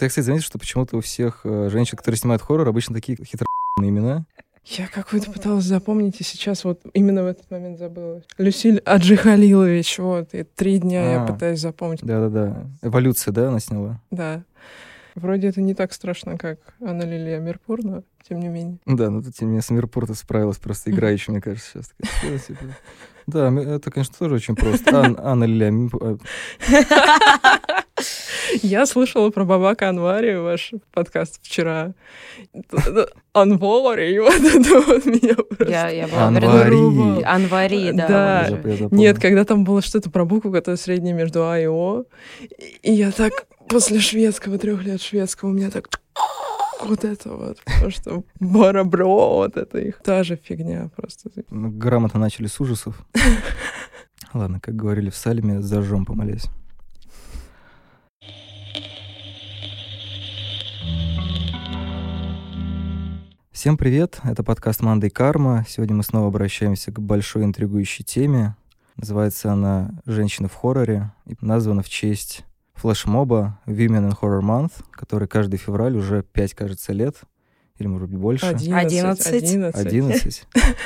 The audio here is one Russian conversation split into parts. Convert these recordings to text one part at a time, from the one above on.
Ты, кстати, заметил, что почему-то у всех э, женщин, которые снимают хоррор, обычно такие хитро имена. Я какую-то пыталась запомнить, и сейчас вот именно в этот момент забыла. Люсиль Аджихалилович, вот, и три дня я А. пытаюсь запомнить. Да-да-да. Эволюция, да, она сняла? Да. Вроде это не так страшно, как Анна Лилия Мирпур, но тем не менее. Да, ну тут тем не менее с Мирпорта справилась просто играючи, мне кажется, сейчас. Такая, «Что, типа?» Да, это, конечно, тоже очень просто. Ан- Анна Лиля, Мип- э, Я слышала про Бабака Анвари, ваш подкаст вчера. Анвари, вот это вот меня просто... Я, я была Анвари. Анвари, да. Да. запомнил. Нет, когда там было что-то про букву, которая средняя между А и О, и я так после шведского, трех лет шведского, у меня так вот это вот, потому что барабро, вот это их. Та же фигня просто. Ну, Грамотно начали с ужасов. Ладно, как говорили в Салеме, зажжем помолясь. Всем привет, это подкаст «Мандай Карма». Сегодня мы снова обращаемся к большой интригующей теме. Называется она «Женщины в хорроре» и названа в честь флешмоба Women in Horror Month, который каждый февраль уже 5, кажется, лет, или, может быть, больше. Одиннадцать. Одиннадцать. Одиннадцать. 11.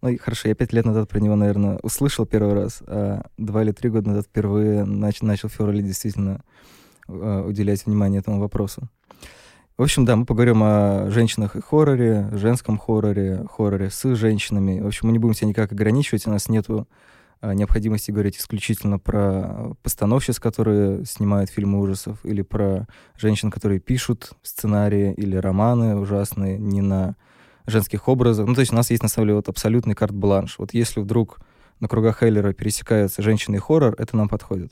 Ну, и хорошо, я пять лет назад про него, наверное, услышал первый раз, а два или три года назад впервые нач- начал в феврале действительно э, уделять внимание этому вопросу. В общем, да, мы поговорим о женщинах и хорроре, женском хорроре, хорроре с женщинами. В общем, мы не будем себя никак ограничивать, у нас нету а, необходимости говорить исключительно про постановщиц, которые снимают фильмы ужасов, или про женщин, которые пишут сценарии или романы ужасные не на женских образах. Ну, то есть у нас есть, на самом деле, вот абсолютный карт-бланш. Вот если вдруг на кругах Хейлера пересекаются женщины и хоррор, это нам подходит.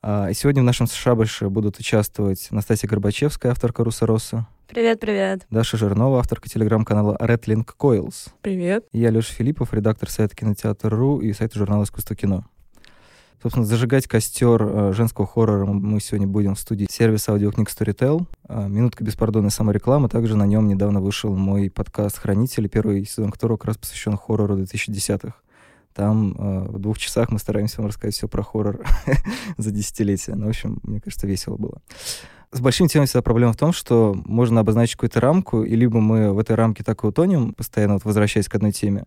А, и сегодня в нашем шабаше будут участвовать Настасья Горбачевская, авторка Руса Росса, Привет, привет. Даша Жирнова, авторка телеграм-канала Redlink Coils, Привет. я, Леша Филиппов, редактор сайта Кинотеатр.ру и сайта журнала «Искусство кино». Собственно, зажигать костер э, женского хоррора мы сегодня будем в студии сервиса аудиокниг Storytel. А, Минутка беспардонной саморекламы. Также на нем недавно вышел мой подкаст «Хранители», первый сезон которого как раз посвящен хоррору 2010-х. Там э, в двух часах мы стараемся вам рассказать все про хоррор за десятилетия. Ну, в общем, мне кажется, весело было. С большими темами всегда проблема в том, что можно обозначить какую-то рамку, и либо мы в этой рамке так и утонем, постоянно вот возвращаясь к одной теме,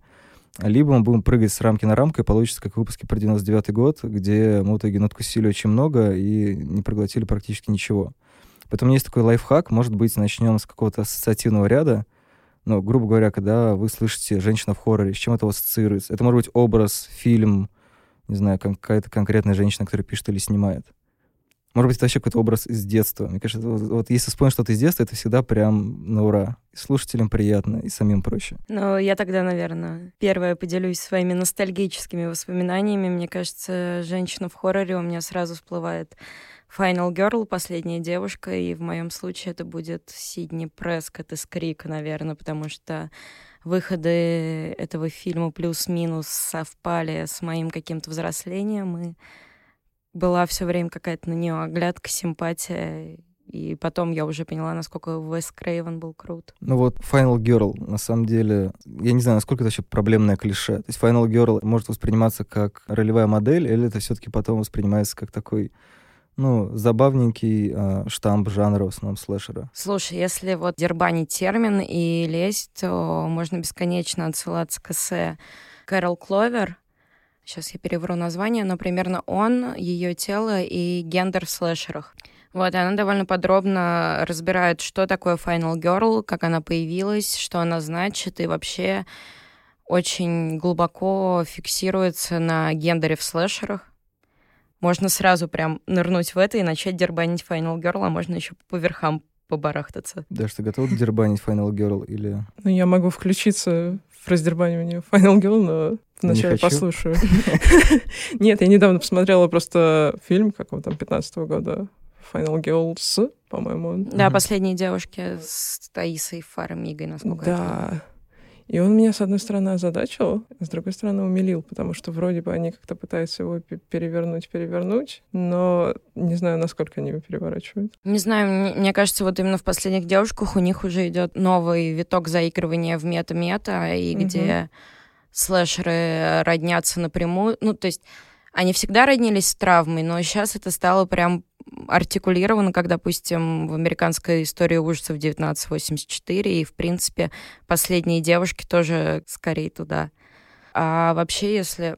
либо мы будем прыгать с рамки на рамку, и получится как в выпуске про 99 год, где мы в итоге надкусили очень много и не проглотили практически ничего. Поэтому есть такой лайфхак, может быть, начнем с какого-то ассоциативного ряда, ну, грубо говоря, когда вы слышите «женщина в хорроре», с чем это ассоциируется? Это может быть образ, фильм, не знаю, какая-то конкретная женщина, которая пишет или снимает. Может быть, это вообще какой-то образ из детства. Мне кажется, вот, вот если вспомнить что-то из детства, это всегда прям на ура. И слушателям приятно, и самим проще. Ну, я тогда, наверное, первое поделюсь своими ностальгическими воспоминаниями. Мне кажется, женщина в хорроре у меня сразу всплывает Final Girl, последняя девушка, и в моем случае это будет Сидни Прескотт из Крика, наверное, потому что выходы этого фильма плюс-минус совпали с моим каким-то взрослением, и была все время какая-то на нее оглядка, симпатия, и потом я уже поняла, насколько Уэс Крейвен был крут. Ну вот Final Girl, на самом деле, я не знаю, насколько это вообще проблемное клише. То есть Final Girl может восприниматься как ролевая модель, или это все-таки потом воспринимается как такой, ну, забавненький э, штамп жанра в основном слэшера. Слушай, если вот дербанить термин и лезть, то можно бесконечно отсылаться к эссе Кэрол Кловер. Сейчас я перевру название, но примерно он, ее тело и гендер в слэшерах. Вот, и она довольно подробно разбирает, что такое Final Girl, как она появилась, что она значит, и вообще очень глубоко фиксируется на гендере в слэшерах. Можно сразу прям нырнуть в это и начать дербанить Final Girl, а можно еще по верхам побарахтаться. Да, что готов дербанить Final Girl или... Ну, я могу включиться в раздербанивание Final Girl, но вначале хочу. послушаю. Нет, я недавно посмотрела просто фильм какого там 15 года Final Girls, по-моему. он. Да, последние девушки с Таисой Фармигой, насколько я. Да. И он меня, с одной стороны, озадачил, с другой стороны, умилил, потому что вроде бы они как-то пытаются его пе- перевернуть, перевернуть, но не знаю, насколько они его переворачивают. Не знаю, мне, кажется, вот именно в последних девушках у них уже идет новый виток заигрывания в мета-мета, и Мгм. где слэшеры роднятся напрямую. Ну, то есть они всегда роднились с травмой, но сейчас это стало прям артикулировано, как, допустим, в американской истории ужасов 1984, и, в принципе, последние девушки тоже скорее туда. А вообще, если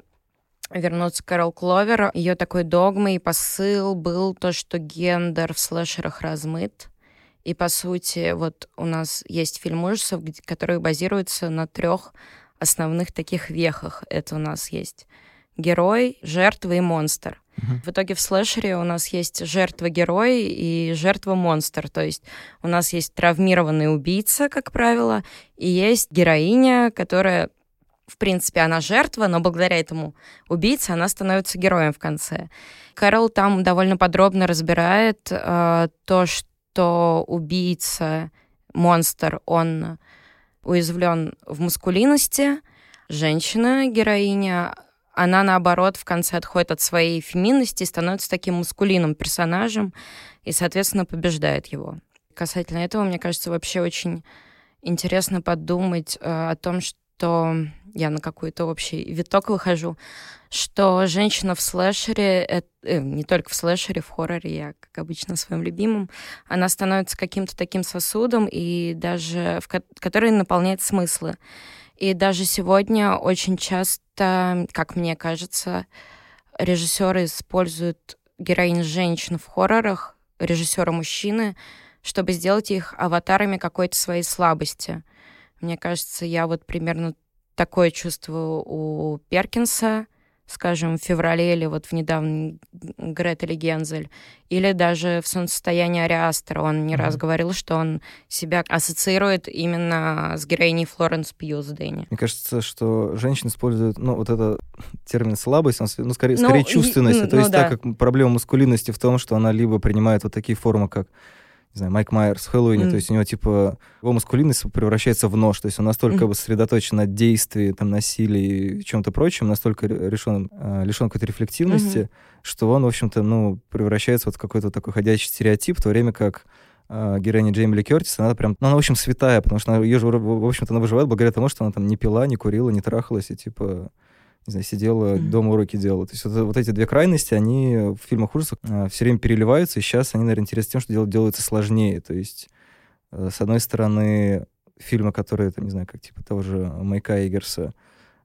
вернуться к Кэрол Кловер, ее такой догмой и посыл был то, что гендер в слэшерах размыт. И, по сути, вот у нас есть фильм ужасов, который базируется на трех основных таких вехах. Это у нас есть герой, жертва и монстр. В итоге в слэшере у нас есть жертва-герой и жертва-монстр. То есть у нас есть травмированный убийца, как правило, и есть героиня, которая в принципе, она жертва, но благодаря этому убийце она становится героем в конце. Кэрол там довольно подробно разбирает э, то, что убийца, монстр, он уязвлен в маскулинности, женщина, героиня, она, наоборот, в конце отходит от своей феминности и становится таким мускулиным персонажем и, соответственно, побеждает его. Касательно этого, мне кажется, вообще очень интересно подумать э, о том, что я на какой-то общий виток выхожу, что женщина в слэшере, это, э, не только в слэшере, в хорроре, я, как обычно, своим любимым, она становится каким-то таким сосудом, и даже в, который наполняет смыслы. И даже сегодня очень часто, как мне кажется, режиссеры используют героинь женщин в хоррорах, режиссеры мужчины, чтобы сделать их аватарами какой-то своей слабости. Мне кажется, я вот примерно такое чувствую у Перкинса, скажем, в феврале или вот в недавнем Гретеле Гензель, или даже в солнцестоянии Ариастера. Он не mm-hmm. раз говорил, что он себя ассоциирует именно с героиней Флоренс Пью с Дэнни. Мне кажется, что женщины используют, ну, вот это термин слабость, он, ну, скорее, ну, скорее чувственность. И, То ну, есть да. так как проблема маскулинности в том, что она либо принимает вот такие формы, как не знаю, Майк Майерс в Хэллоуине, mm. то есть у него, типа, его маскулинность превращается в нож, то есть он настолько mm. сосредоточен на действии, там, насилии и чем-то прочем, настолько решен, э, лишен какой-то рефлективности, mm-hmm. что он, в общем-то, ну, превращается вот в какой-то такой ходячий стереотип, в то время как э, героиня Джейми Ли Кертис, она прям, ну, она, в общем, святая, потому что она, ее в общем-то, она выживает благодаря тому, что она там не пила, не курила, не трахалась, и, типа, не знаю, сидела, mm-hmm. дома уроки делала. То есть вот, вот эти две крайности, они в фильмах ужасов э, все время переливаются, и сейчас они, наверное, интересны тем, что дело делается сложнее. То есть, э, с одной стороны, фильмы, которые, там, не знаю, как типа того же Майка Эггерса,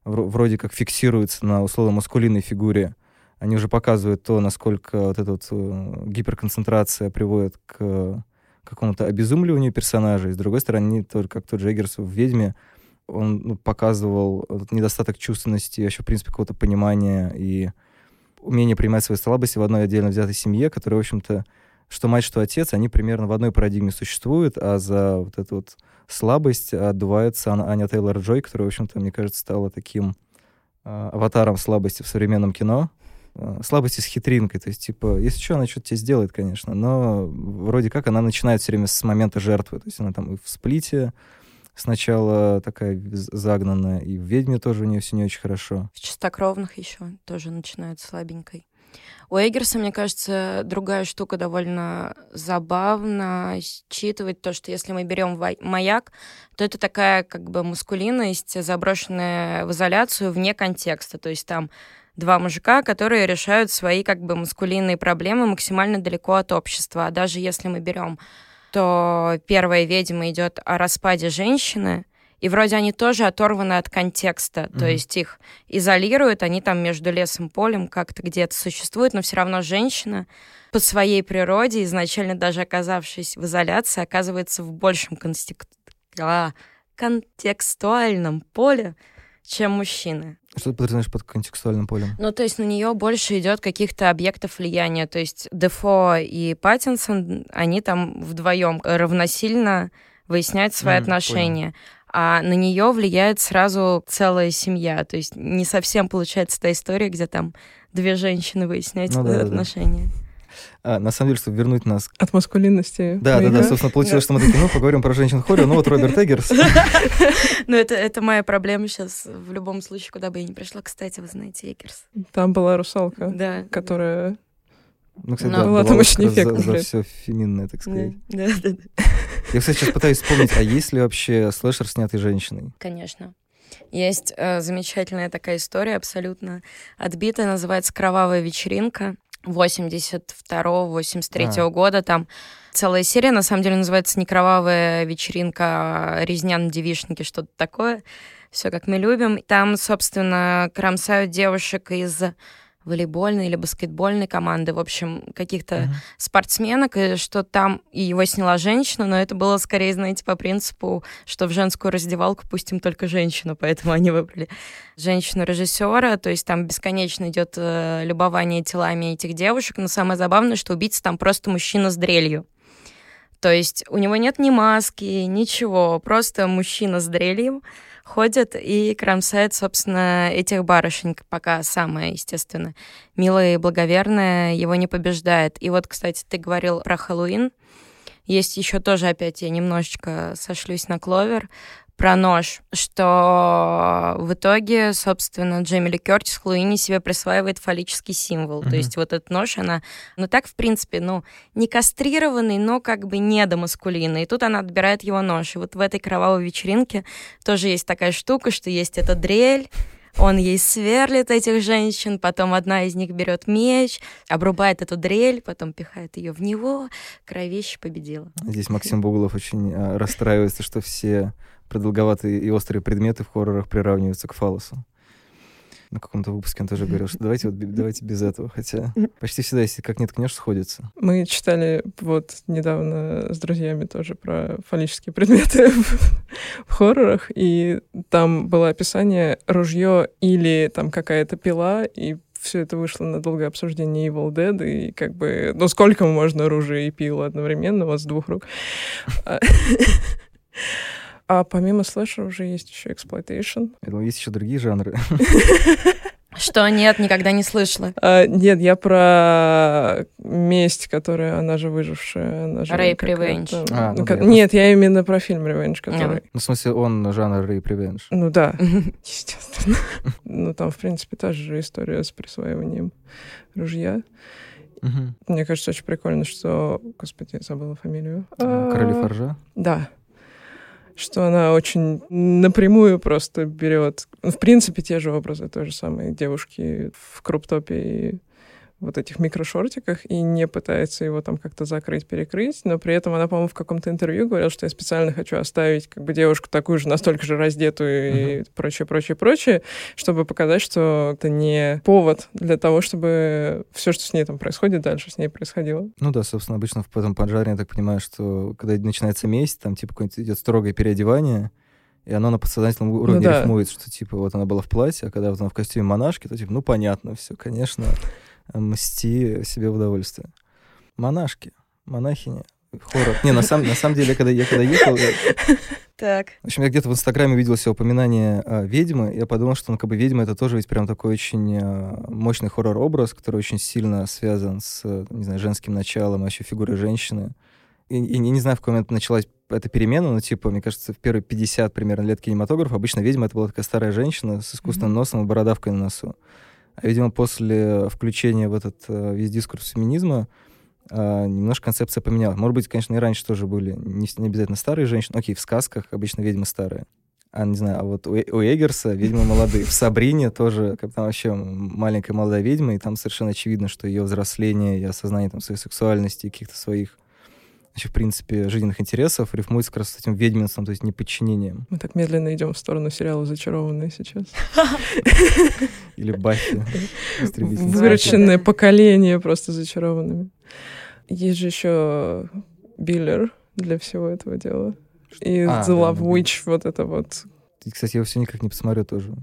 вроде как фиксируются на условно маскулинной фигуре, они уже показывают то, насколько вот эта вот э, гиперконцентрация приводит к какому-то обезумливанию персонажей. С другой стороны, тоже как тот же Эггерс в «Ведьме», он ну, показывал недостаток чувственности, вообще, в принципе, какого-то понимания и умение принимать свои слабости в одной отдельно взятой семье, которая, в общем-то, что мать, что отец, они примерно в одной парадигме существуют, а за вот эту вот слабость отдувается Аня Тейлор-Джой, которая, в общем-то, мне кажется, стала таким э, аватаром слабости в современном кино. Э, слабости с хитринкой, то есть, типа, если что, она что-то тебе сделает, конечно, но вроде как она начинает все время с момента жертвы, то есть она там и в сплите, сначала такая загнанная, и в «Ведьме» тоже у нее все не очень хорошо. В «Чистокровных» еще тоже начинают слабенькой. У Эггерса, мне кажется, другая штука довольно забавно считывать то, что если мы берем маяк, то это такая как бы мускулинность, заброшенная в изоляцию вне контекста. То есть там два мужика, которые решают свои как бы маскулинные проблемы максимально далеко от общества. А даже если мы берем что первая ведьма идет о распаде женщины, и вроде они тоже оторваны от контекста, mm-hmm. то есть их изолируют, они там между лесом и полем как-то где-то существуют, но все равно женщина по своей природе, изначально даже оказавшись в изоляции, оказывается в большем констек... а, контекстуальном поле, чем мужчины. Что ты подразумеваешь под контекстуальным полем? Ну, то есть на нее больше идет каких-то объектов влияния. То есть Дефо и Паттинсон, они там вдвоем равносильно выясняют свои mm, отношения. Понял. А на нее влияет сразу целая семья. То есть не совсем получается та история, где там две женщины выясняют ну, свои да, отношения. Да. А, на самом деле, чтобы вернуть нас... От маскулинности. Да, да, да, собственно, получилось, что мы такие, ну, поговорим про женщин хоррор, ну, вот Роберт Эггерс. Ну, это, это моя проблема сейчас в любом случае, куда бы я ни пришла. Кстати, вы знаете, Эггерс. Там была русалка, да. которая ну, кстати, да, была там очень эффектно. За, за все феминное, так сказать. Да, да, да. Я, кстати, сейчас пытаюсь вспомнить, а есть ли вообще слэшер, снятый женщиной? Конечно. Есть э, замечательная такая история, абсолютно отбитая, называется «Кровавая вечеринка». 82-83 А. года. Там целая серия, на самом деле, называется «Не кровавая вечеринка, а резня на девишнике», что-то такое. Все как мы любим. Там, собственно, кромсают девушек из волейбольной или баскетбольной команды, в общем, каких-то Мгм. спортсменок, и что там и его сняла женщина, но это было скорее, знаете, по принципу, что в женскую раздевалку пустим только женщину, поэтому они выбрали женщину-режиссера, то есть там бесконечно идет э, любование телами этих девушек, но самое забавное, что убийца там просто мужчина с дрелью. То есть у него нет ни маски, ничего, просто мужчина с дрелью ходит и кромсает, собственно, этих барышень, пока самая, естественно, милая и благоверная его не побеждает. И вот, кстати, ты говорил про Хэллоуин. Есть еще тоже, опять я немножечко сошлюсь на Кловер, про нож, что в итоге, собственно, Джейми Ли Кертис в Хэллоуине себе присваивает фаллический символ. Мгм. То есть вот этот нож, она, ну так, в принципе, ну, не кастрированный, но как бы недомаскулинный. И тут она отбирает его нож. И вот в этой кровавой вечеринке тоже есть такая штука, что есть эта дрель, он ей сверлит этих женщин, потом одна из них берет меч, обрубает эту дрель, потом пихает ее в него, кровище победила. Здесь Максим Бугулов очень а, расстраивается, что все продолговатые и острые предметы в хоррорах приравниваются к фалосу. На каком-то выпуске он тоже говорил, что давайте, вот, давайте без этого. Хотя почти всегда, если как не ткнешь, сходится. Мы читали вот недавно с друзьями тоже про фаллические предметы в, хоррорах, и там было описание ружье или там какая-то пила, и все это вышло на долгое обсуждение Evil Dead, и как бы, ну сколько можно оружия и пил одновременно, вот с двух рук. А- помимо слэшера уже есть еще exploitation. Я думаю, есть еще другие жанры. Что нет, никогда не слышала. А, нет, я про месть, которая, она же выжившая. Она же какая-то- Revenge. А, ну Ну, как- да, Нет, я именно про фильм Revenge, который... Ну, в смысле, он жанр Rape Revenge. Ну да, естественно. Ну там, в принципе, та же история с присваиванием ружья. Мне кажется, очень прикольно, что... Господи, я забыла фамилию. Короли А, Форжа. Да. Что она очень напрямую просто берет. Ну, в принципе, те же образы, то же самое. Девушки в круптопе и вот этих микрошортиках и не пытается его там как-то закрыть, перекрыть, но при этом она, по-моему, в каком-то интервью говорила, что я специально хочу оставить как бы девушку такую же, настолько же раздетую и прочее, прочее, прочее, чтобы показать, что это не повод для того, чтобы все, что с ней там происходит дальше, с ней происходило. Ну да, собственно, обычно в этом поджаре, я так понимаю, что когда начинается месть, там типа какое-нибудь идет строгое переодевание, и оно на подсознательном уровне да. рифмует, что типа вот она была в платье, а когда вот она в костюме монашки, то типа, ну понятно, все, конечно, мсти себе в удовольствие. Монашки, монахини, хоррор. Не, на самом, на самом деле, когда я когда ехал, я- Так. в общем, я где-то в Инстаграме видел себе упоминание а, ведьмы. Я подумал, что, ну, как бы ведьма это тоже ведь прям такой очень а, мощный хоррор-образ, который очень сильно связан с, э, не знаю, женским началом, вообще фигурой женщины. И, и не, не знаю, в какой момент началась эта перемена, но, типа, мне кажется, в первые 50 примерно лет кинематографа обычно ведьма это была такая старая женщина с искусственным носом и бородавкой на носу. А, видимо, после включения в этот э, весь дискурс феминизма а, немножко концепция поменялась. Может быть, конечно, и раньше тоже были не, не обязательно старые женщины. Окей, в сказках обычно ведьмы старые. А, не знаю, а вот у, Э- у Эггерса ведьмы молодые. В Сабрине тоже, как там вообще маленькая молодая ведьма, и там совершенно очевидно, что ее взросление и осознание там, своей сексуальности каких-то своих вообще, в принципе, жизненных интересов рифмуется как раз с этим ведьминством, то есть неподчинением. Мы так медленно идем в сторону сериала «Зачарованные» сейчас. Или Баффи. Выращенное поколение просто зачарованными. Есть же еще Биллер для всего этого дела. И А, The да, Love да. Witch, вот это вот. И, кстати, я его все никак не посмотрю тоже.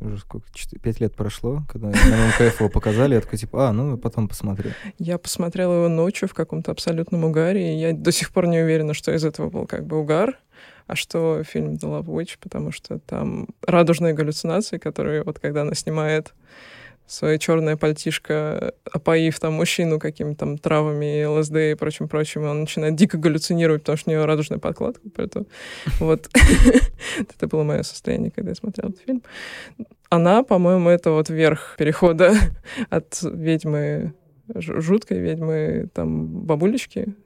Уже сколько? Четы- Пять лет прошло, когда на МКФ его показали, я такой, типа, а, ну, потом посмотрю. Я посмотрела его ночью в каком-то абсолютном угаре, и я до сих пор не уверена, что из этого был как бы угар, а что фильм The Love Witch, потому что там радужные галлюцинации, которые вот когда она снимает свое черное пальтишко, опоив там мужчину какими-то там травами, ЛСД и прочим-прочим, и он начинает дико галлюцинировать, потому что у нее радужная подкладка. Поэтому вот это было мое состояние, когда я смотрела этот фильм. Она, по-моему, это вот верх перехода от ведьмы жуткой ведьмы, там, бабулечки,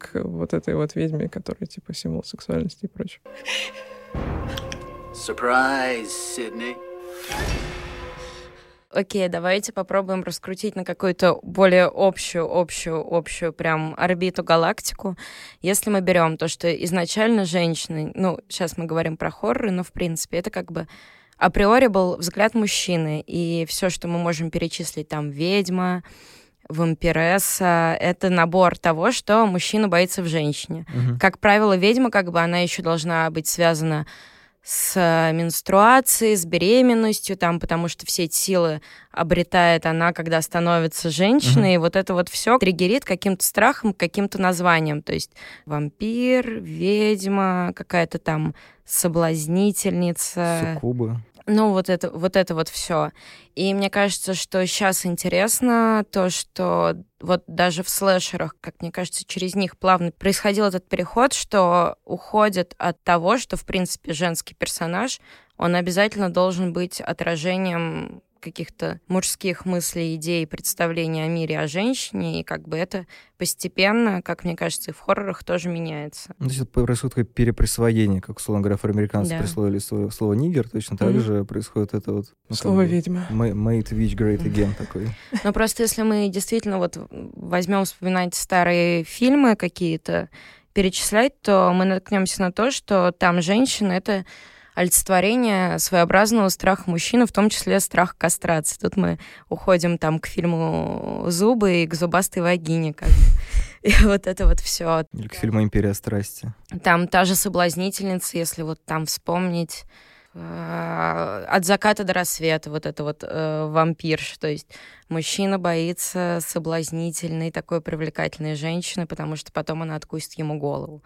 к вот этой вот ведьме, которая, типа, символ сексуальности и прочее. Surprise, Sydney. Окей, давайте попробуем раскрутить на какую-то более общую, общую, общую прям орбиту галактику. Если мы берем то, что изначально женщины, ну, сейчас мы говорим про хорроры, но в принципе это как бы априори был взгляд мужчины, и все, что мы можем перечислить, там, ведьма, вампиресса — это набор того, что мужчина боится в женщине. Мгм. Как правило, ведьма, как бы, она еще должна быть связана с менструацией, с беременностью, там, потому что все эти силы обретает она, когда становится женщиной, и вот это вот все триггерит каким-то страхом, каким-то названием. То есть вампир, ведьма, какая-то там соблазнительница. Суккубы. Ну, вот это вот, это вот все. И мне кажется, что сейчас интересно то, что вот даже в слэшерах, как мне кажется, через них плавно происходил этот переход, что уходит от того, что, в принципе, женский персонаж, он обязательно должен быть отражением каких-то мужских мыслей, идей, представлений о мире, о женщине, и как бы это постепенно, как мне кажется, и в хоррорах тоже меняется. Ну, то есть это происходит такое переприсвоение, как, условно говоря, афроамериканцы Да. присвоили слово, слово «нигер», точно так Мгм. же происходит это вот... ну, как Слово бы, ведьма. ma- Made witch great again такой. Но просто если мы действительно вот возьмем вспоминать старые фильмы какие-то, перечислять, то мы наткнемся на то, что там женщина — это олицетворение своеобразного страха мужчины, в том числе страх кастрации. Тут мы уходим там к фильму «Зубы» и к зубастой вагине. Как. И вот это вот все. Или к фильму «Империя страсти». Там та же соблазнительница, если вот там вспомнить э, от заката до рассвета, вот это вот э, вампирш, то есть мужчина боится соблазнительной, такой привлекательной женщины, потому что потом она откусит ему голову.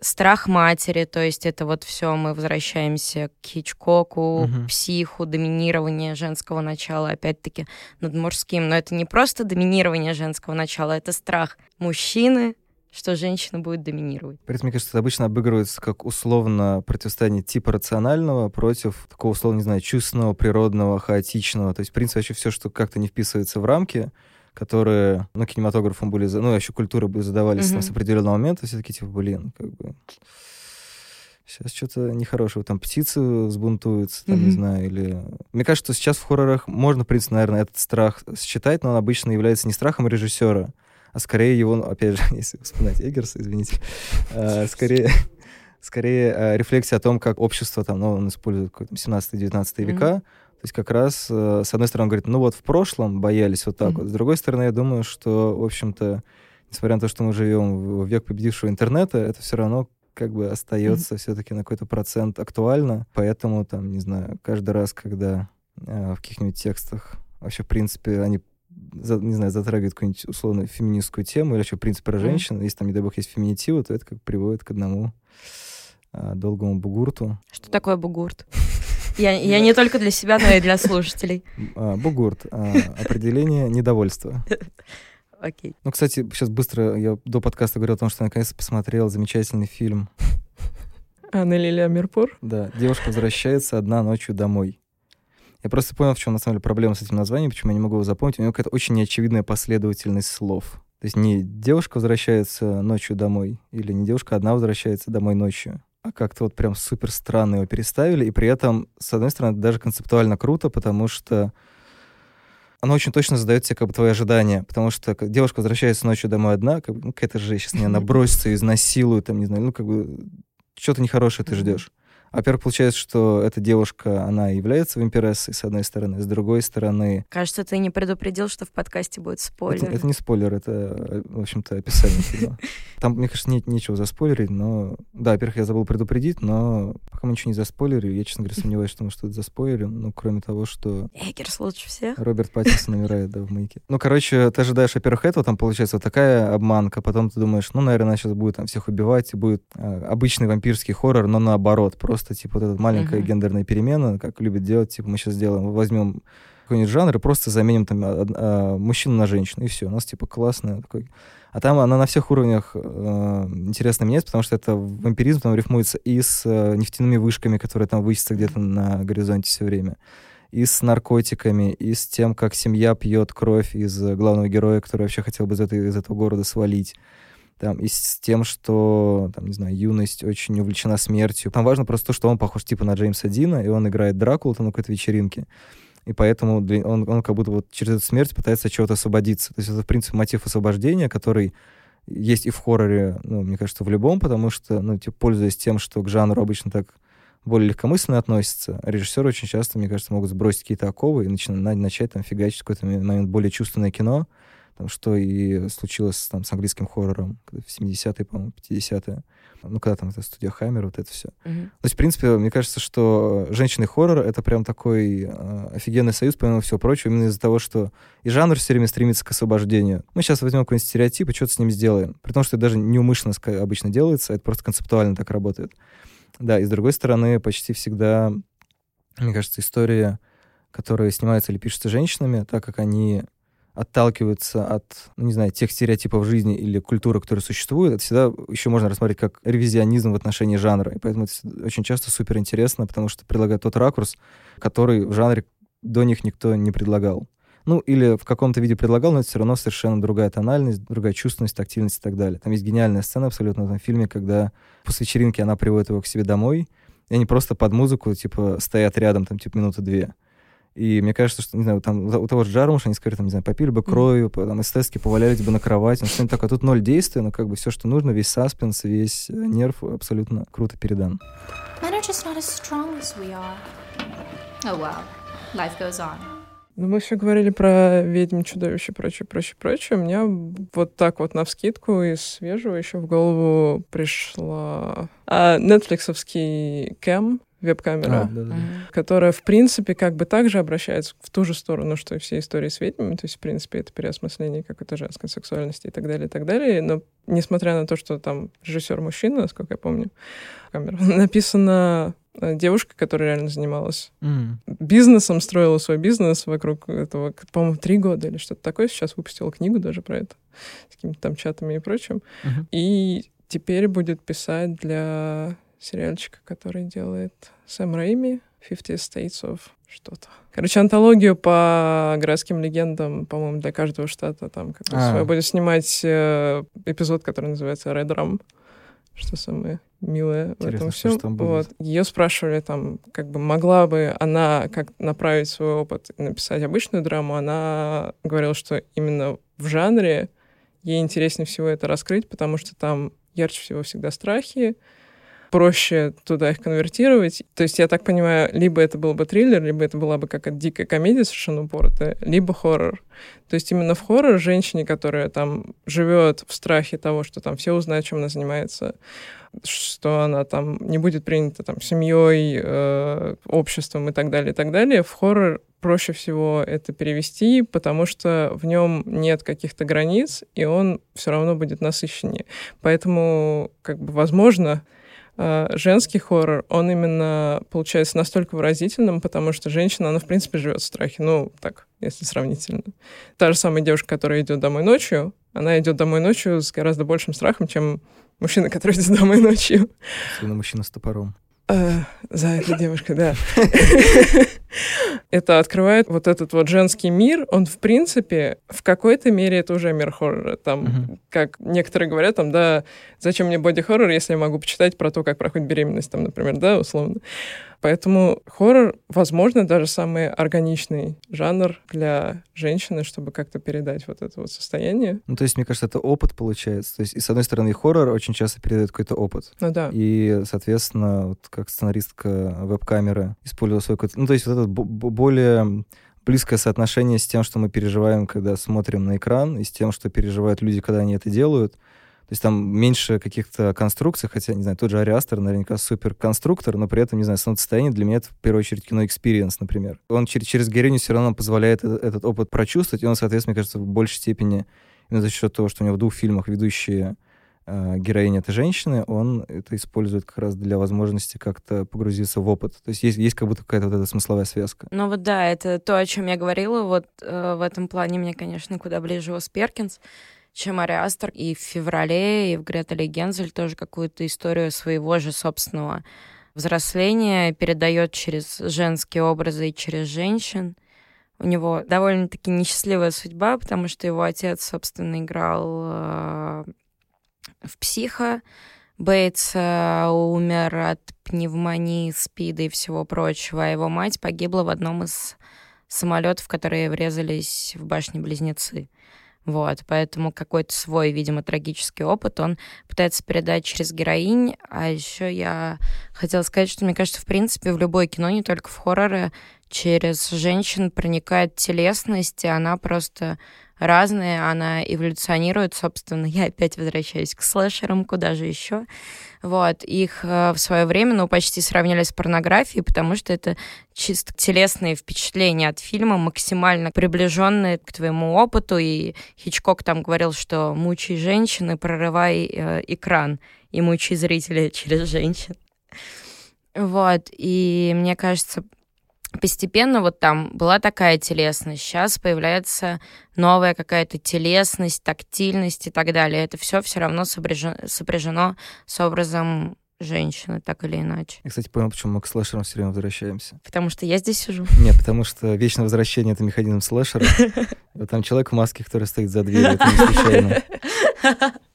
Страх матери, то есть это вот все, мы возвращаемся к Хичкоку, к психу, доминирование женского начала, опять-таки, над мужским. Но это не просто доминирование женского начала, это страх мужчины, что женщина будет доминировать. При этом, мне кажется, это обычно обыгрывается как условно противостояние типа рационального против такого, условно, не знаю, чувственного, природного, хаотичного. То есть, в принципе, вообще все, что как-то не вписывается в рамки, которые, ну, кинематографом были, ну, еще культуры были задавались Мгм. с определенного момента, все таки типа, блин, как бы... Сейчас что-то нехорошего. Там птицы взбунтуются, там, не Мгм. знаю, или... Мне кажется, что сейчас в хоррорах можно, в принципе, наверное, этот страх считать, но он обычно является не страхом режиссера, а скорее его, ну, опять же, если вспоминать Эггерса, извините, а, скорее, скорее а, рефлексия о том, как общество, там, ну, он использует какой-то 17-19 Мгм. века, то есть как раз, э, с одной стороны, он говорит, ну вот в прошлом боялись вот так Мгм. вот, с другой стороны, я думаю, что, в общем-то, несмотря на то, что мы живем в век победившего интернета, это все равно как бы остается все-таки на какой-то процент актуально, поэтому там, не знаю, каждый раз, когда э, в каких-нибудь текстах вообще, в принципе, они за- не знаю, затрагивают какую-нибудь условно феминистскую тему или вообще в принципе про женщин, если там, не дай бог, есть феминитивы, то это как приводит к одному а, долгому бугурту. Что такое бугурт? Я, я не только для себя, но и для слушателей. А, бугурт а, определение недовольства. Окей. Ну, кстати, сейчас быстро, я до подкаста говорил о том, что я наконец-то посмотрел замечательный фильм. Анна Лилия Мирпур. Да, девушка возвращается одна ночью домой. Я просто понял, в чем на самом деле проблема с этим названием, почему я не могу его запомнить. У него какая-то очень неочевидная последовательность слов. То есть не девушка возвращается ночью домой, или не девушка одна возвращается домой ночью, а как-то вот прям супер странно его переставили, и при этом, с одной стороны, это даже концептуально круто, потому что оно очень точно задает тебе как бы твои ожидания, потому что девушка возвращается ночью домой одна, как бы, ну, какая-то же сейчас меня набросится, изнасилует, там, не знаю, ну, как бы, что-то нехорошее ты ждешь. Во-первых, получается, что эта девушка, она является вампирессой, с одной стороны, с другой стороны... Кажется, ты не предупредил, что в подкасте будет спойлер. Это, это не спойлер, это, э, в общем-то, описание фильма. Там, мне кажется, нет нечего заспойлерить, но... Да, во-первых, я забыл предупредить, но пока мы ничего не заспойлерили, я, честно говоря, сомневаюсь, что мы что-то заспойлерим, ну, кроме того, что Эггерс лучше всех. Роберт Паттинсон умирает, да, в маяке. Ну, короче, ты ожидаешь, во-первых, этого, там получается вот такая обманка, потом ты думаешь, ну, наверное, она сейчас будет там всех убивать, и будет а, обычный вампирский хоррор, но наоборот, просто, типа, вот эта маленькая Мгм. гендерная перемена, как любят делать, типа, мы сейчас сделаем, возьмем какой-нибудь жанр и просто заменим там а, а, мужчину на женщину, и все, у нас, типа, классно такой. А там она на всех уровнях э, интересно меняется, потому что это вампиризм там рифмуется и с э, нефтяными вышками, которые там высятся где-то на горизонте все время и с наркотиками, и с тем, как семья пьет кровь из э, главного героя, который вообще хотел бы из, этой, из этого города свалить. Там, и с тем, что, там, не знаю, юность очень увлечена смертью. Там важно просто то, что он похож типа на Джеймса Дина, и он играет Дракулу там на какой-то вечеринке. и поэтому он, он как будто вот через эту смерть пытается от чего-то освободиться. То есть это, в принципе, мотив освобождения, который есть и в хорроре, ну, мне кажется, в любом, потому что, ну, типа, пользуясь тем, что к жанру обычно так более легкомысленно относятся, режиссеры очень часто, мне кажется, могут сбросить какие-то оковы и начинать, начать там фигачить какой-то момент более чувственное кино, что и случилось там, с английским хоррором в 70-е, по-моему, 50-е. Ну, когда там эта студия Хаммер, вот это все. Uh-huh. То есть, в принципе, мне кажется, что женщины хоррор — это прям такой э, офигенный союз, помимо всего прочего, именно из-за того, что и жанр все время стремится к освобождению. Мы сейчас возьмем какой-нибудь стереотип и что-то с ним сделаем. При том, что это даже неумышленно обычно делается, это просто концептуально так работает. Да, и с другой стороны, почти всегда, мне кажется, истории, которые снимаются или пишутся женщинами, так как они отталкиваются от, ну, не знаю, тех стереотипов жизни или культуры, которые существуют, это всегда еще можно рассмотреть как ревизионизм в отношении жанра. И поэтому это очень часто супер интересно, потому что предлагает тот ракурс, который в жанре до них никто не предлагал. Ну, или в каком-то виде предлагал, но это все равно совершенно другая тональность, другая чувственность, тактильность и так далее. Там есть гениальная сцена абсолютно в этом фильме, когда после вечеринки она приводит его к себе домой, и они просто под музыку, типа, стоят рядом, там, типа, минуты две. И мне кажется, что, не знаю, там у того же Джармуша они скорее, там, не знаю, попили бы кровью, mm. там, эстетски повалялись бы на кровать, ну, что-нибудь такое. Тут ноль действия, но как бы все, что нужно, весь саспенс, весь э, нерв абсолютно круто передан. Men are just not as strong as we are. Oh. Ну, мы все говорили про ведьм, чудовище, прочее, прочее, прочее. У меня вот так вот на вскидку из свежего еще в голову пришла а, нетфликсовский Кэм, веб-камера, а, да, да. которая, в принципе, как бы также обращается в ту же сторону, что и все истории с ведьмами. То есть, в принципе, это переосмысление какой-то женской сексуальности и так далее, и так далее. Но несмотря на то, что там режиссер мужчина, насколько я помню, камера, написана э, девушка, которая реально занималась mm. бизнесом, строила свой бизнес вокруг этого, по-моему, три года или что-то такое. Сейчас выпустила книгу даже про это с какими-то там чатами и прочим. Mm-hmm. И теперь будет писать для сериальчика, который делает Сэм Рэйми, Fifty States of что-то. Короче, антологию по городским легендам, по-моему, для каждого штата там как а. будет снимать э, эпизод, который называется Red Rum, что самое милое Интересно, в этом всем. Что вот. Ее спрашивали там, как бы могла бы она как направить свой опыт и написать обычную драму, она говорила, что именно в жанре ей интереснее всего это раскрыть, потому что там ярче всего всегда страхи, проще туда их конвертировать. То есть, я так понимаю, либо это был бы триллер, либо это была бы какая-то дикая комедия совершенно упоротая, либо хоррор. То есть именно в хоррор женщине, которая там живет в страхе того, что там все узнают, чем она занимается, что она там не будет принята там семьей, э, обществом и так далее, и так далее, в хоррор проще всего это перевести, потому что в нем нет каких-то границ, и он все равно будет насыщеннее. Поэтому, как бы, возможно, женский хоррор, он именно получается настолько выразительным, потому что женщина, она, в принципе, живет в страхе. Ну, так, если сравнительно. Та же самая девушка, которая идет домой ночью, она идет домой ночью с гораздо большим страхом, чем мужчина, который идет домой ночью. Особенно мужчина с топором. Э, за этой девушкой, да. Это открывает вот этот вот женский мир. Он, в принципе, в какой-то мере это уже мир хоррора. Там, как некоторые говорят, там, да, зачем мне боди-хоррор, если я могу почитать про то, как проходит беременность, там, например, да, условно. Поэтому хоррор, возможно, даже самый органичный жанр для женщины, чтобы как-то передать вот это вот состояние. Ну, то есть, мне кажется, это опыт получается. То есть, и с одной стороны, хоррор очень часто передает какой-то опыт. Ну да. И, соответственно, вот как сценаристка веб-камеры использовала свой какой-то... Ну, то есть, вот это более близкое соотношение с тем, что мы переживаем, когда смотрим на экран, и с тем, что переживают люди, когда они это делают. То есть там меньше каких-то конструкций, хотя, не знаю, тот же Ари Астер наверняка супер конструктор, но при этом, не знаю, состояние для меня это в первую очередь кино experience, например. Он через, через героиню все равно позволяет этот, этот опыт прочувствовать, и он, соответственно, мне кажется, в большей степени именно за счет того, что у него в двух фильмах ведущие э, героини это женщины, он это использует как раз для возможности как-то погрузиться в опыт. То есть есть, есть как будто какая-то вот эта смысловая связка. Ну вот да, это то, о чем я говорила. Вот э, в этом плане мне, конечно, куда ближе Ос Перкинс чем Ариастер. И в феврале, и в Гретеле Гензель тоже какую-то историю своего же собственного взросления передает через женские образы и через женщин. У него довольно-таки несчастливая судьба, потому что его отец, собственно, играл э, в «Психо», Бейтс э, умер от пневмонии, спида и всего прочего, а его мать погибла в одном из самолетов, которые врезались в башни-близнецы. Вот, поэтому какой-то свой, видимо, трагический опыт он пытается передать через героинь. А еще я хотела сказать, что мне кажется, в принципе, в любое кино, не только в хорроры, через женщин проникает телесность, и она просто разная, она эволюционирует, собственно, я опять возвращаюсь к слэшерам, куда же еще. Вот, их э, в свое время, ну, почти сравнили с порнографией, потому что это чисто телесные впечатления от фильма, максимально приближенные к твоему опыту, и Хичкок там говорил, что мучай женщины, прорывай э, экран, и мучай зрителя через женщин. Вот, и мне кажется, постепенно вот там была такая телесность, сейчас появляется новая какая-то телесность, тактильность и так далее. Это все все равно сопряжено, сопряжено с образом женщины, так или иначе. Я, кстати, понял, почему мы к слэшерам все время возвращаемся. Потому что я здесь сижу. Нет, потому что вечное возвращение — это механизм слэшера. Там человек в маске, который стоит за дверью, это не случайно.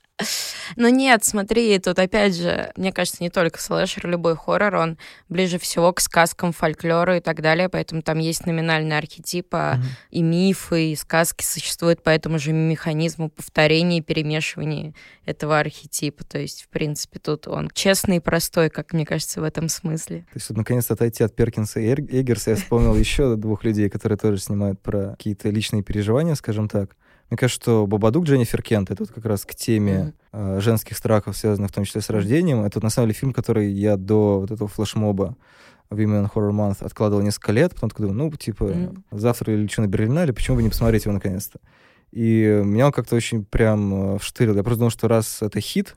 Но нет, смотри, тут опять же, мне кажется, не только слэшер, любой хоррор, он ближе всего к сказкам, фольклору и так далее, поэтому там есть номинальные архетипы, mm-hmm. и мифы, и сказки существуют по этому же механизму повторения и перемешивания этого архетипа. То есть, в принципе, тут он честный и простой, как мне кажется, в этом смысле. То есть, наконец-то отойти от Перкинса и Эггерса, я вспомнил еще двух людей, которые тоже снимают про какие-то личные переживания, скажем так. Мне кажется, что Бабадук Дженнифер Кент, это вот как раз к теме mm-hmm. э, женских страхов, связанных в том числе с рождением. Это вот, на самом деле фильм, который я до вот этого флешмоба Women Horror Month откладывал несколько лет, потом такой думаю, ну, типа, mm-hmm. завтра или что на Берлинале, почему бы не посмотреть его наконец-то? И меня он как-то очень прям э, вштырил. Я просто думал, что раз это хит,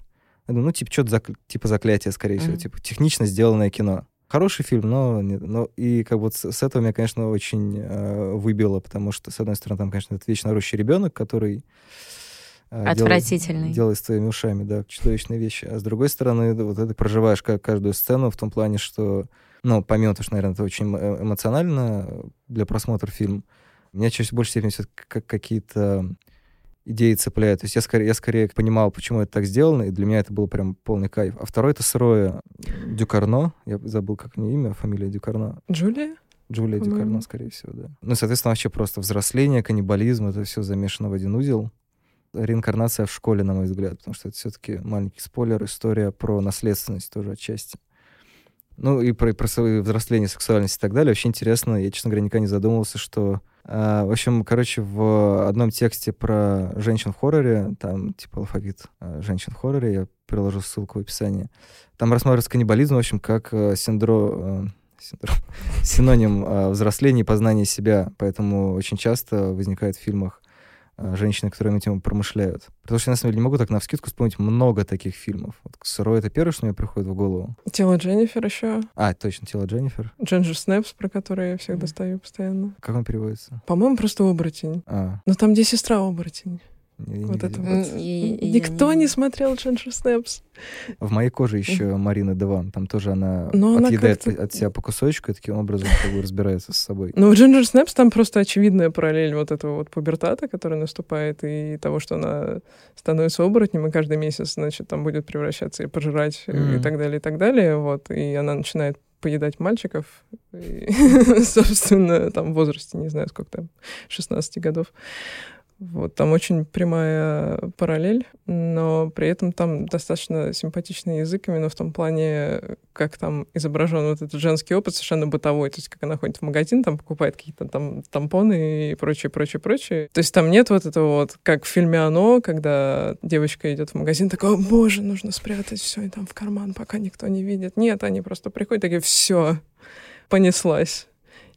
я думаю, ну, типа, что-то зак... типа заклятие, скорее mm-hmm. всего, типа, технично сделанное кино. Хороший фильм, но, но и как бы с, с этого меня, конечно, очень э, выбило, потому что, с одной стороны, там, конечно, этот вечно рущий ребенок, который э, Отвратительный. Делает, делает с твоими ушами, да, чудовищные вещи. А с другой стороны, вот это проживаешь как каждую сцену в том плане, что, ну, помимо того, что, наверное, это очень э, эмоционально для просмотра фильм, меня чаще больше степени все как какие-то идеи цепляют. То есть я скорее, я скорее понимал, почему это так сделано, и для меня это был прям полный кайф. А второй — это сырое Дюкарно. Я забыл, как у нее имя, фамилия Дюкарно. Джулия? Джулия. Дюкарно, скорее всего, да. Ну, соответственно, вообще просто взросление, каннибализм, это все замешано в один узел. Реинкарнация в школе, на мой взгляд, потому что это все-таки маленький спойлер, история про наследственность тоже отчасти. Ну и про, про взросление, сексуальность и так далее. Вообще интересно. Я, честно говоря, никогда не задумывался, что в общем, короче, в одном тексте про женщин в хорроре, там типа алфавит а, женщин в хорроре, я приложу ссылку в описании, там рассматривается каннибализм, в общем, как э, синдром, э, синдром синоним взросления и познания себя. Поэтому очень часто возникает в фильмах а, женщины, которые этим промышляют. Потому что я, на самом деле, не могу так на вскидку вспомнить много таких фильмов. Вот «Сырой» — это первое, что мне приходит в голову. «Тело Дженнифер» еще. А, точно, «Тело Дженнифер». «Джинджер Снэпс», про который я всех достаю постоянно. Как он переводится? По-моему, просто «Оборотень». А. Но там где сестра «Оборотень». Вот это вот. Никто не смотрел Ginger Snaps. В моей коже еще Марина Деван. Там тоже она Но отъедает она от себя по кусочку и таким образом как бы разбирается с собой. Ну, в Ginger Snaps там просто очевидная параллель вот этого вот пубертата, который наступает, и того, что она становится оборотнем, и каждый месяц, значит, там будет превращаться и пожирать, mm. и так далее, и так далее. Вот. И она начинает поедать мальчиков, и, собственно, там в возрасте, не знаю, сколько там, 16 годов. Вот, там очень прямая параллель, но при этом там достаточно симпатичный язык именно в том плане, как там изображен вот этот женский опыт совершенно бытовой, то есть как она ходит в магазин, там покупает какие-то там тампоны и прочее, прочее, прочее. То есть там нет вот этого вот, как в фильме «Оно», когда девочка идет в магазин, такая, боже, нужно спрятать все и там в карман, пока никто не видит. Нет, они просто приходят, такие, все, понеслась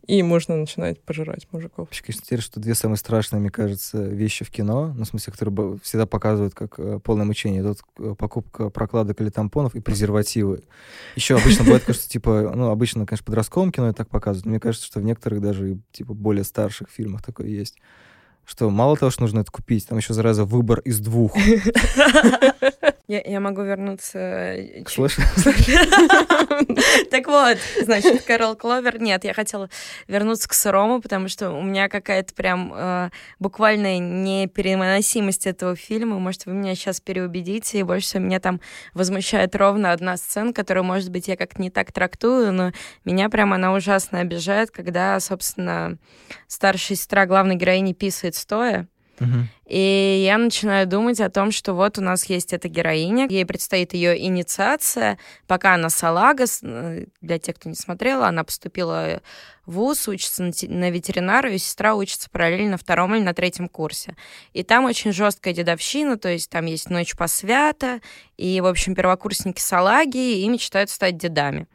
и можно начинать пожирать мужиков. Интересно, что две самые страшные, мне кажется, вещи в кино, ну, в смысле, которые всегда показывают как э, полное мучение, это вот э, покупка прокладок или тампонов и презервативы. Еще обычно бывает, что, типа, ну, обычно, конечно, подростковом кино и так показывают, но мне кажется, что в некоторых даже, типа, более старших фильмах такое есть. что мало того, что нужно это купить, там еще, зараза, выбор из двух. Я, я могу вернуться... э, чуть- Слышь? Так вот, значит, Кэрол Кловер... Нет, я хотела вернуться к сырому, потому что у меня какая-то прям э, буквальная непереносимость этого фильма. Может, вы меня сейчас переубедите, и больше всего меня там возмущает ровно одна сцена, которую, может быть, я как-то не так трактую, но меня прям она ужасно обижает, когда, собственно, старшая сестра главной героини писает стоя. И я начинаю думать о том, что вот у нас есть эта героиня, ей предстоит ее инициация, пока она салага, для тех, кто не смотрела, она поступила в ВУЗ, учится на, те- на ветеринара, ее сестра учится параллельно на втором или на третьем курсе. И там очень жесткая дедовщина, то есть там есть ночь посвята, и, в общем, первокурсники салаги и мечтают стать дедами.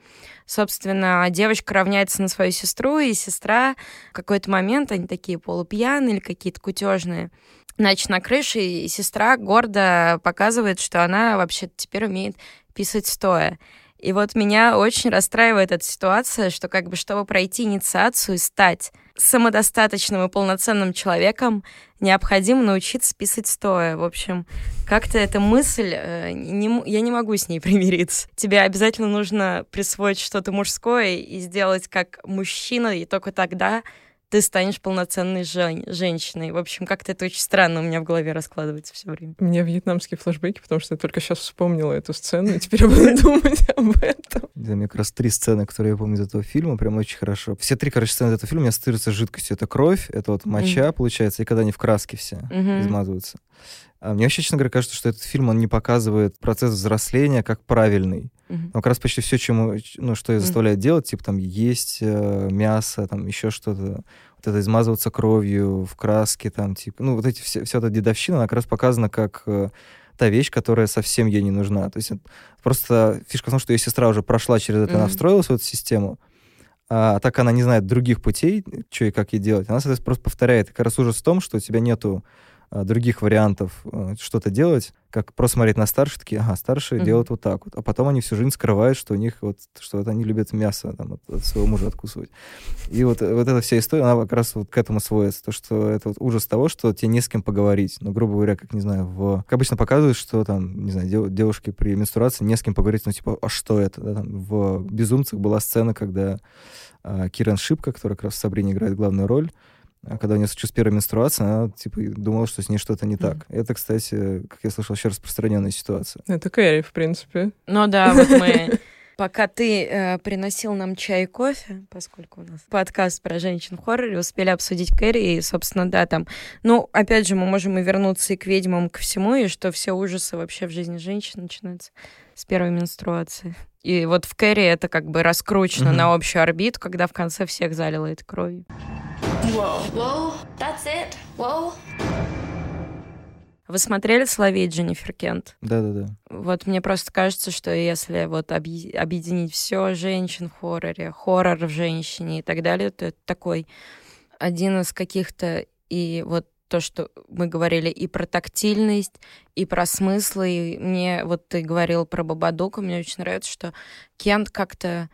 Собственно, девочка равняется на свою сестру, и сестра в какой-то момент, они такие полупьяные или какие-то кутежные, Значит, на крыше и сестра гордо показывает, что она вообще теперь умеет писать стоя. И вот меня очень расстраивает эта ситуация, что как бы чтобы пройти инициацию и стать самодостаточным и полноценным человеком, необходимо научиться писать стоя. В общем, как-то эта мысль, э, не я не могу с ней примириться. Тебе обязательно нужно присвоить что-то мужское и сделать как мужчина, и только тогда ты станешь полноценной жен- женщиной. В общем, как-то это очень странно у меня в голове раскладывается все время. У меня вьетнамские флешбеки, потому что я только сейчас вспомнила эту сцену, и теперь я буду думать об этом. Да, мне как раз три сцены, которые я помню из этого фильма, прям очень хорошо. Все три, короче, сцены из этого фильма у меня ассоциируются с жидкостью. Это кровь, это вот моча, получается, и когда они в краске все измазываются. А мне вообще, честно говоря, кажется, что этот фильм, он не показывает процесс взросления как правильный. Мгм. Но как раз почти все, чему, ну, что Мгм. заставляет делать, типа там есть э, мясо, там еще что-то, вот это измазываться кровью в краске, там, типа, ну, вот эти все, вся эта дедовщина, она как раз показана как э, та вещь, которая совсем ей не нужна. То есть это просто фишка в том, что ее сестра уже прошла через это, она Мгм. встроилась в эту систему, а так она не знает других путей, что и как ей делать. Она, соответственно, просто повторяет. И как раз ужас в том, что у тебя нету а, других вариантов э, что-то делать, как просто смотреть на старших, такие, ага, старшие Мгм. делают вот так вот. А потом они всю жизнь скрывают, что у них вот, что вот они любят мясо там, от, от своего мужа откусывать. И вот, э, вот эта вся история, она как раз вот к этому сводится. То, что это вот ужас того, что тебе не с кем поговорить. Ну, грубо говоря, как, не знаю, в... Как обычно показывают, что там, не знаю, дев- девушки при менструации не с кем поговорить, ну, типа, а что это? Да, там, в «Безумцах» была сцена, когда а, Киран Шипка, которая как раз в «Сабрине» играет главную роль, когда у нее случилась первая менструация, она, типа, думала, что с ней что-то не так. Это, кстати, как я слышал, очень распространенная ситуация. Это Кэрри, в принципе. Ну да, вот мы... Пока ты э, приносил нам чай и кофе, поскольку у нас подкаст про женщин в хорроре, успели обсудить Кэрри, и, собственно, да, там... Ну, опять же, мы можем и вернуться и к ведьмам, ко всему, и что все ужасы вообще в жизни женщин начинаются с первой менструации. И вот в Кэрри это как бы раскручено Мгм. на общую орбиту, когда в конце всех залило этой кровью. Whoa. Whoa. That's it. Whoa. Вы смотрели «Соловей» Дженнифер Кент? Да-да-да. Вот мне просто кажется, что если вот объ- объединить все женщин в хорроре, хоррор в женщине и так далее, то это такой один из каких-то и вот то, что мы говорили и про тактильность, и про смыслы. И мне вот ты говорил про Бабадука, мне очень нравится, что Кент как-то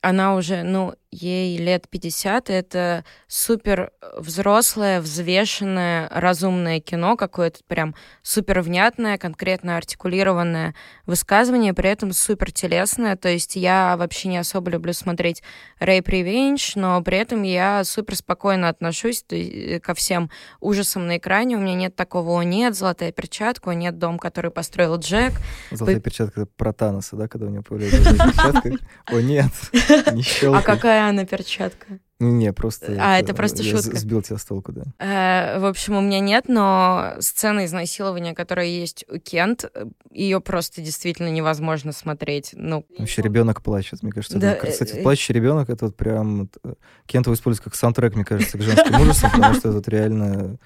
она уже, ну, ей лет 50, и это супер взрослое, взвешенное, разумное кино, какое-то прям супер внятное, конкретно артикулированное высказывание, при этом супер телесное. То есть я вообще не особо люблю смотреть Rape Revenge, но при этом я супер спокойно отношусь есть, ко всем ужасам на экране. У меня нет такого «О, нет, золотая перчатка», «О, нет, дом, который построил Джек». Золотая перчатка это про Таноса, да, когда у него появляется перчатка. О, нет, не А какая она перчатка? Не, не, просто... А, это просто я шутка. Сбил тебя с толку, да. Э, В общем, у меня нет, но сцена изнасилования, которая есть у Кент, ее просто действительно невозможно смотреть. Ну, Вообще ребенок плачет, мне кажется. Да, это как, Кстати, э, плачущий ребенок это вот прям э, Кент его использует как саундтрек, мне кажется, к женским ужасам, потому что это реально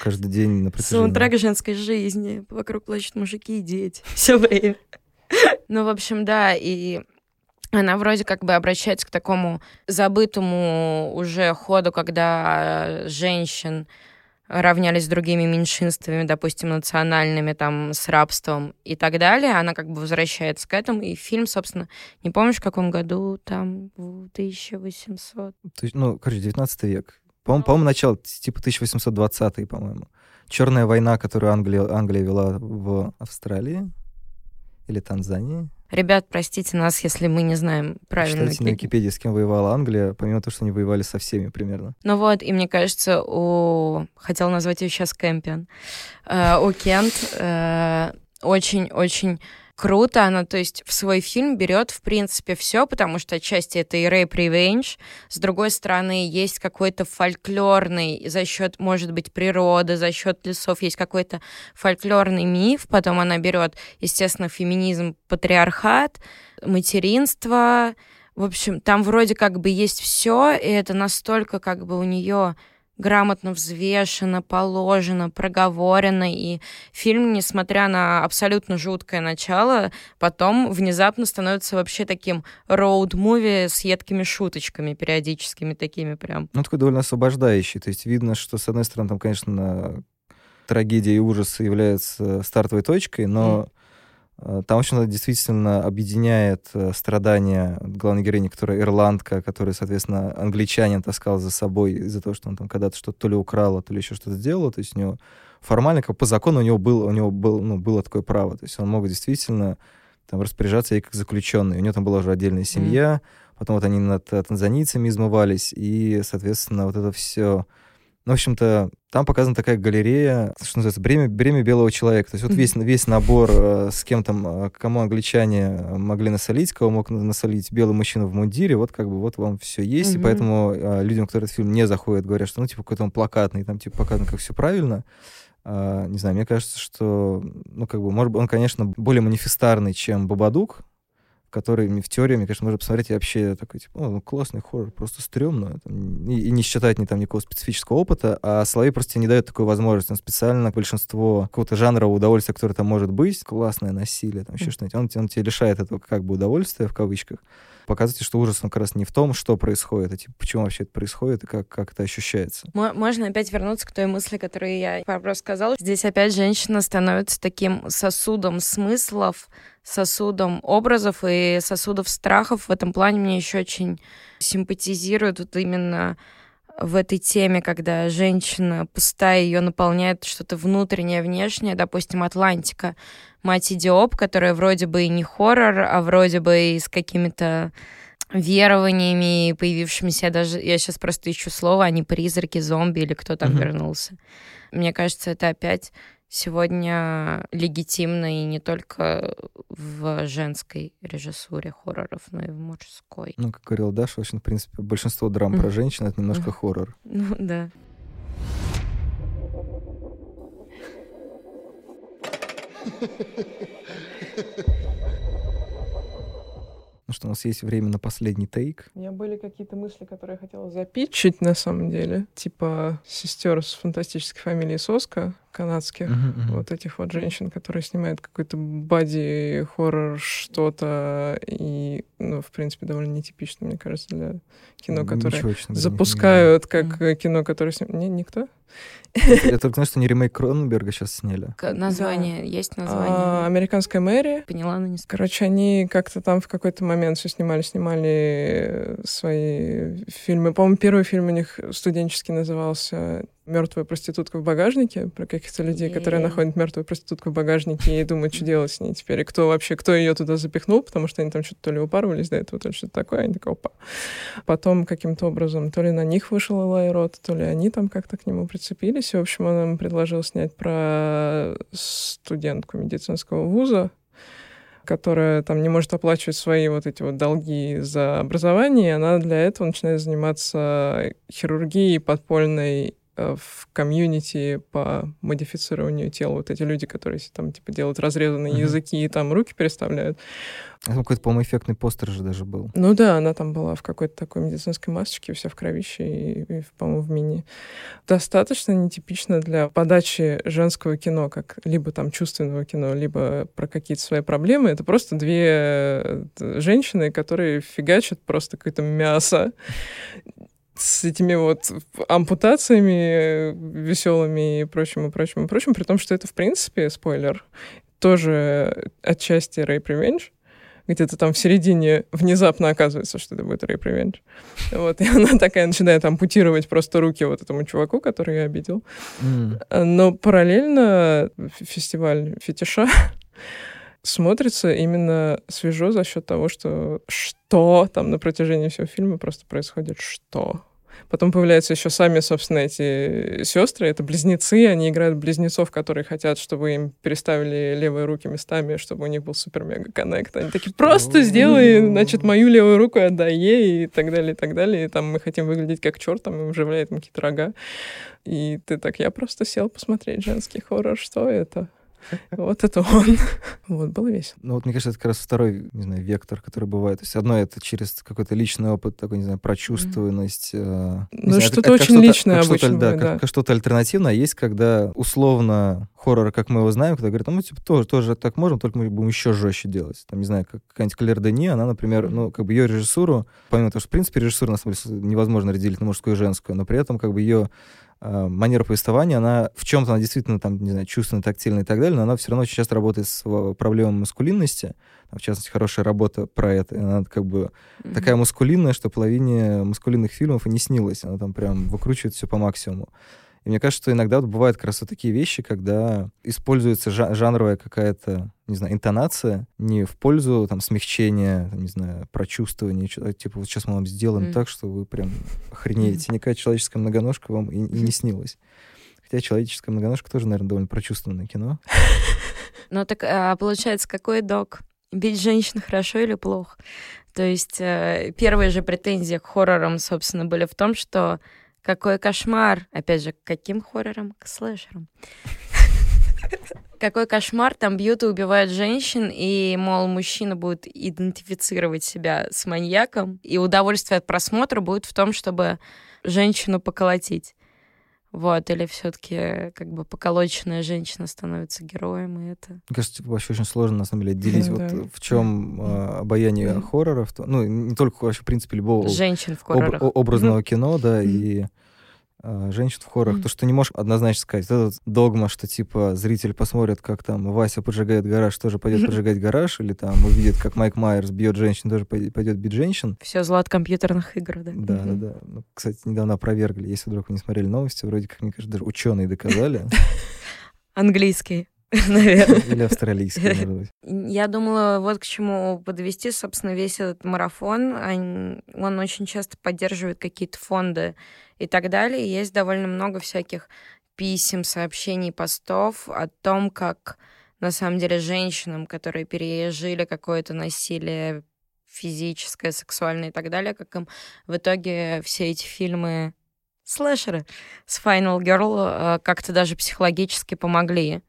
каждый день на протяжении. саундтрек женской жизни. Вокруг плачут мужики и дети. Все время. Ну, в общем, да, и она вроде как бы обращается к такому забытому уже ходу, когда женщин равнялись с другими меньшинствами, допустим, национальными, там, с рабством и так далее. Она как бы возвращается к этому. И фильм, собственно, не помнишь, в каком году, там, в 1800. То есть, ну, короче, 19 век. По-моему, по-моему, начало, типа 1820 по-моему. Черная война, которую Англия, Англия вела в Австралии или Танзании. Ребят, простите нас, если мы не знаем правильно. Читайте на Википедии, с кем воевала Англия, помимо того, что они воевали со всеми примерно. Ну вот, и мне кажется, у... Хотел назвать ее сейчас Кэмпион. Э, у Кент э, очень-очень круто. Она, то есть, в свой фильм берет, в принципе, все, потому что отчасти это и рэп ревенж. С другой стороны, есть какой-то фольклорный за счет, может быть, природы, за счет лесов, есть какой-то фольклорный миф. Потом она берет, естественно, феминизм, патриархат, материнство. В общем, там вроде как бы есть все, и это настолько как бы у нее грамотно взвешено, положено, проговорено, и фильм, несмотря на абсолютно жуткое начало, потом внезапно становится вообще таким роуд-муви с едкими шуточками периодическими такими прям. Ну, такой довольно освобождающий, то есть видно, что, с одной стороны, там, конечно, трагедия и ужас являются стартовой точкой, но mm там, в общем действительно объединяет э, страдания главной героини, которая ирландка, которая, соответственно, англичанин таскал за собой из-за того, что он там когда-то что-то то ли украла, то ли еще что-то сделала. То есть у него формально, как по закону, у него, был, у него был, ну, было такое право. То есть он мог действительно там, распоряжаться ей как заключенный. У него там была уже отдельная семья, mm. потом вот они над э, танзанийцами измывались, и, соответственно, вот это все в общем-то, там показана такая галерея, что называется, бремя, бремя белого человека. То есть вот весь, весь набор, э, с кем там, э, кому англичане могли насолить, кого мог насолить белый мужчина в мундире, вот как бы вот вам все есть. И поэтому э, людям, которые этот фильм не заходят, говорят, что ну, типа, какой-то он плакатный, там, типа, показано, как все правильно. Uh, не знаю, мне кажется, что, ну, как бы, может быть, он, конечно, более манифестарный, чем Бабадук, который в теории, мне кажется, можно посмотреть и вообще такой, типа, ну, классный хоррор, просто стрёмно. Там, и, и не считать ни там никакого специфического опыта, а Соловей просто не дает такой возможности. Он специально большинство какого-то жанрового удовольствия, которое там может быть, классное насилие, там еще mm. что-нибудь, он, он тебе лишает этого как бы удовольствия, в кавычках. Показывайте, что ужас, он как раз не в том, что происходит, а типа, почему вообще это происходит и как, как это ощущается. Можно опять вернуться к той мысли, которую я раз сказала. Здесь опять женщина становится таким сосудом смыслов, сосудом образов и сосудов страхов. В этом плане мне еще очень симпатизирует вот именно в этой теме, когда женщина пустая, ее наполняет что-то внутреннее, внешнее, допустим, Атлантика, мать Идиоп, которая вроде бы и не хоррор, а вроде бы и с какими-то верованиями, появившимися даже, я сейчас просто ищу слово, они призраки, зомби или кто там mm-hmm. вернулся. Мне кажется, это опять сегодня легитимно и не только в женской режиссуре хорроров, но и в мужской. Ну, как говорил Даша, в общем, в принципе, большинство драм про женщин — это немножко хоррор. Ну, да. Ну что, у нас есть время на последний тейк. У меня были какие-то мысли, которые я хотела запитчить, на самом деле. Типа сестер с фантастической фамилией Соска канадских, uh-huh, uh-huh. вот этих вот женщин, которые снимают какой-то бади хоррор что-то и, ну, в принципе, довольно нетипично, мне кажется, для кино, которое Ничего, запускают как uh-huh. кино, которое снимают. Не, никто? Я только знаю, что не ремейк Кроненберга сейчас сняли. Название, да. есть название. А, Американская мэрия. Поняла, но не Короче, они как-то там в какой-то момент все снимали, снимали свои фильмы. По-моему, первый фильм у них студенческий назывался мертвая проститутка в багажнике, про каких-то людей, которые находят мертвую проститутку в багажнике и думают, что делать с ней теперь, и кто вообще, кто ее туда запихнул, потому что они там что-то то ли упарывались до этого, то ли что-то такое, они такие, опа. Потом каким-то образом то ли на них вышел Элай Рот, то ли они там как-то к нему прицепились, и, в общем, он им предложил снять про студентку медицинского вуза, которая там не может оплачивать свои вот эти вот долги за образование, она для этого начинает заниматься хирургией подпольной в комьюнити по модифицированию тела. Вот эти люди, которые там типа делают разрезанные uh-huh. языки и там руки переставляют. Там какой-то, по-моему, эффектный постер же даже был. Ну да, она там была в какой-то такой медицинской масочке, вся в кровище и, и по-моему, в мини. Достаточно нетипично для подачи женского кино, как либо там чувственного кино, либо про какие-то свои проблемы. Это просто две э, женщины, которые фигачат просто какое-то мясо с этими вот ампутациями веселыми и прочим, и прочим, и прочим, при том, что это, в принципе, спойлер, тоже отчасти rape revenge, где-то там в середине внезапно оказывается, что это будет rape revenge. Вот, и она такая начинает ампутировать просто руки вот этому чуваку, который ее обидел. М. Но параллельно фестиваль фетиша смотрится именно свежо за счет того, что что там на протяжении всего фильма просто происходит что. Потом появляются еще сами, собственно, эти сестры. Это близнецы. Они играют близнецов, которые хотят, чтобы им переставили левые руки местами, чтобы у них был супер-мега-коннект. Они такие, просто сделай, значит, мою левую руку отдай ей, и так далее, и так далее. И там мы хотим выглядеть как черт, там им вживляет какие-то рога. И ты так, я просто сел посмотреть женский хоррор, что это? Вот это он. Вот, было весело. Ну вот мне кажется, это как раз второй, не знаю, вектор, который бывает. То есть одно это через какой-то личный опыт, такой, не знаю, прочувствованность. э, Ну, что-то очень личное обычно да, как, что-то альтернативное. А есть, когда условно хоррор, как мы его знаем, когда говорят, ну, мы типа тоже, тоже так можем, только мы будем еще жестче делать. Там, не знаю, как какая-нибудь Клэр Дени, она, например, ну, как бы ее режиссуру, помимо того, что, в принципе, режиссуру, на самом деле, невозможно разделить на мужскую и женскую, но при этом, как бы, ее манера повествования, она в чем-то, она действительно там, не знаю, чувственная, тактильная и так далее, но она все равно очень часто работает с проблемой маскулинности. В частности, хорошая работа про это. Она как бы Мгм. такая мускулинная, что половине мускулинных фильмов и не снилось. Она там прям выкручивает все по максимуму. И мне кажется, что иногда вот бывают как раз вот такие вещи, когда используется жа- жанровая какая-то, не знаю, интонация не в пользу там смягчения, там, не знаю, прочувствования, типа вот сейчас мы вам сделаем Мгм. так, что вы прям охренеете. Никакая человеческая многоножка вам и, и не снилась. Хотя человеческая многоножка тоже, наверное, довольно прочувствованное кино. Ну так а, получается, какой док? Бить женщин хорошо или плохо? То есть э, первые же претензии к хоррорам, собственно, были в том, что какой кошмар. Опять же, к каким хоррорам? К слэшерам. Какой кошмар, там бьют и убивают женщин, и, мол, мужчина будет идентифицировать себя с маньяком, и удовольствие от просмотра будет в том, чтобы женщину поколотить. Вот, или все-таки как бы поколоченная женщина становится героем, и это... Мне кажется, типа, вообще очень сложно, на самом деле, отделить, Ну вот да. э, в чем обаяние Мгм. хорроров, то- ну, не только вообще, в принципе, любого Женщин в хоррорах. образного кино, да, и а, женщин в хоррорах, Мгм. то, что не можешь однозначно сказать. Вот этот догма, что, типа, зритель посмотрит, как там Вася поджигает гараж, тоже пойдет поджигать гараж, или там увидит, как Майк Майерс бьет женщин, тоже пой- пойдет бить женщин. Все зло от компьютерных игр, да. Да, Мгм. да, да. Ну, кстати, недавно опровергли, если вдруг вы не смотрели новости, вроде как, мне кажется, даже ученые доказали. Английский, наверное. Или австралийские, может быть. Я думала, вот к чему подвести, собственно, весь этот марафон. Он очень часто поддерживает какие-то фонды и так далее. Есть довольно много всяких писем, сообщений, постов о том, как на самом деле женщинам, которые пережили какое-то насилие физическое, сексуальное и так далее, как им в итоге все эти фильмы слэшеры с Final Girl э, как-то даже психологически помогли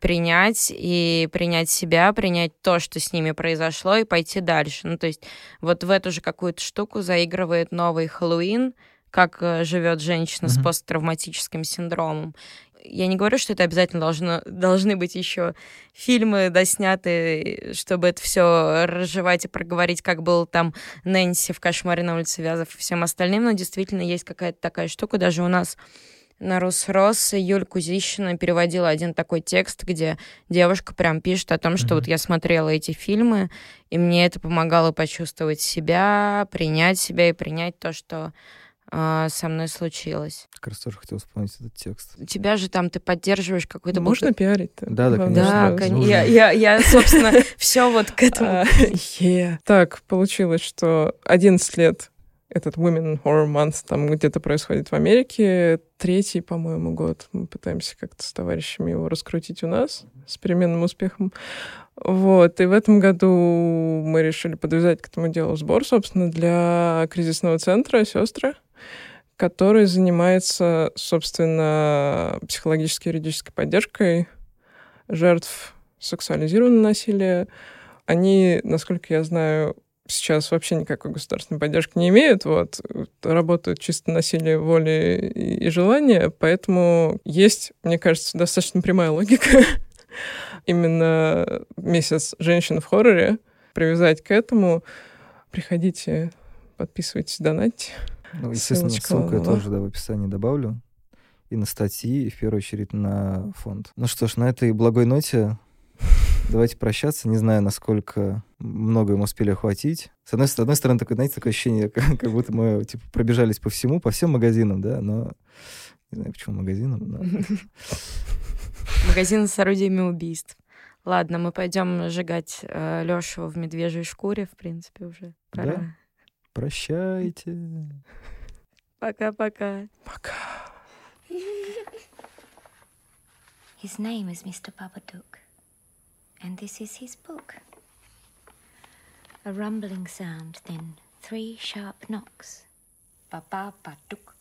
принять и принять себя, принять то, что с ними произошло, и пойти дальше. Ну, то есть вот в эту же какую-то штуку заигрывает новый Хэллоуин, как э, живет женщина с Мгм. посттравматическим синдромом. Я не говорю, что это обязательно должно, должны быть еще фильмы досняты, чтобы это все разжевать и проговорить, как был там Нэнси в «Кошмаре на улице Вязов» и всем остальным, но действительно есть какая-то такая штука, даже у нас на Рус-Рос Юль Кузищина переводила один такой текст, где девушка прям пишет о том, что Мгм. вот я смотрела эти фильмы, и мне это помогало почувствовать себя, принять себя и принять то, что а, со мной случилось. Как раз тоже хотел вспомнить этот текст. У тебя же там ты поддерживаешь какой-то... Можно пиарить-то? Да, да, Главное, конечно. Да, кон- я, я, я, собственно, все вот к этому. А, е. Так, получилось, что 11 лет этот Women Horror Month там где-то происходит в Америке. Третий, по-моему, год. Мы пытаемся как-то с товарищами его раскрутить у нас с переменным успехом. Вот. И в этом году мы решили подвязать к этому делу сбор, собственно, для кризисного центра «Сестры», который занимается, собственно, психологической и юридической поддержкой жертв сексуализированного насилия. Они, насколько я знаю, сейчас вообще никакой государственной поддержки не имеют, вот, работают чисто на силе воли и, желания, поэтому есть, мне кажется, достаточно прямая логика именно месяц женщин в хорроре привязать к этому. Приходите, подписывайтесь, донатьте. Ну, естественно, Ссылочка ссылку я тоже да, в описании добавлю. И на статьи, и в первую очередь на фонд. Ну что ж, на этой благой ноте давайте прощаться. Не знаю, насколько много мы успели охватить. С одной, с одной стороны, такое, знаете, такое ощущение, как, как будто мы типа, пробежались по всему, по всем магазинам, да, но не знаю, почему магазинам. Но... Магазин с орудиями убийств. Ладно, мы пойдем сжигать э, Лешу в медвежьей шкуре, в принципе, уже. Пора. Да? Прощайте. Пока-пока. Пока. His name is Mr. Babadook, and this is his book. A rumbling sound, then three sharp knocks. Ba-ba-ba-dook,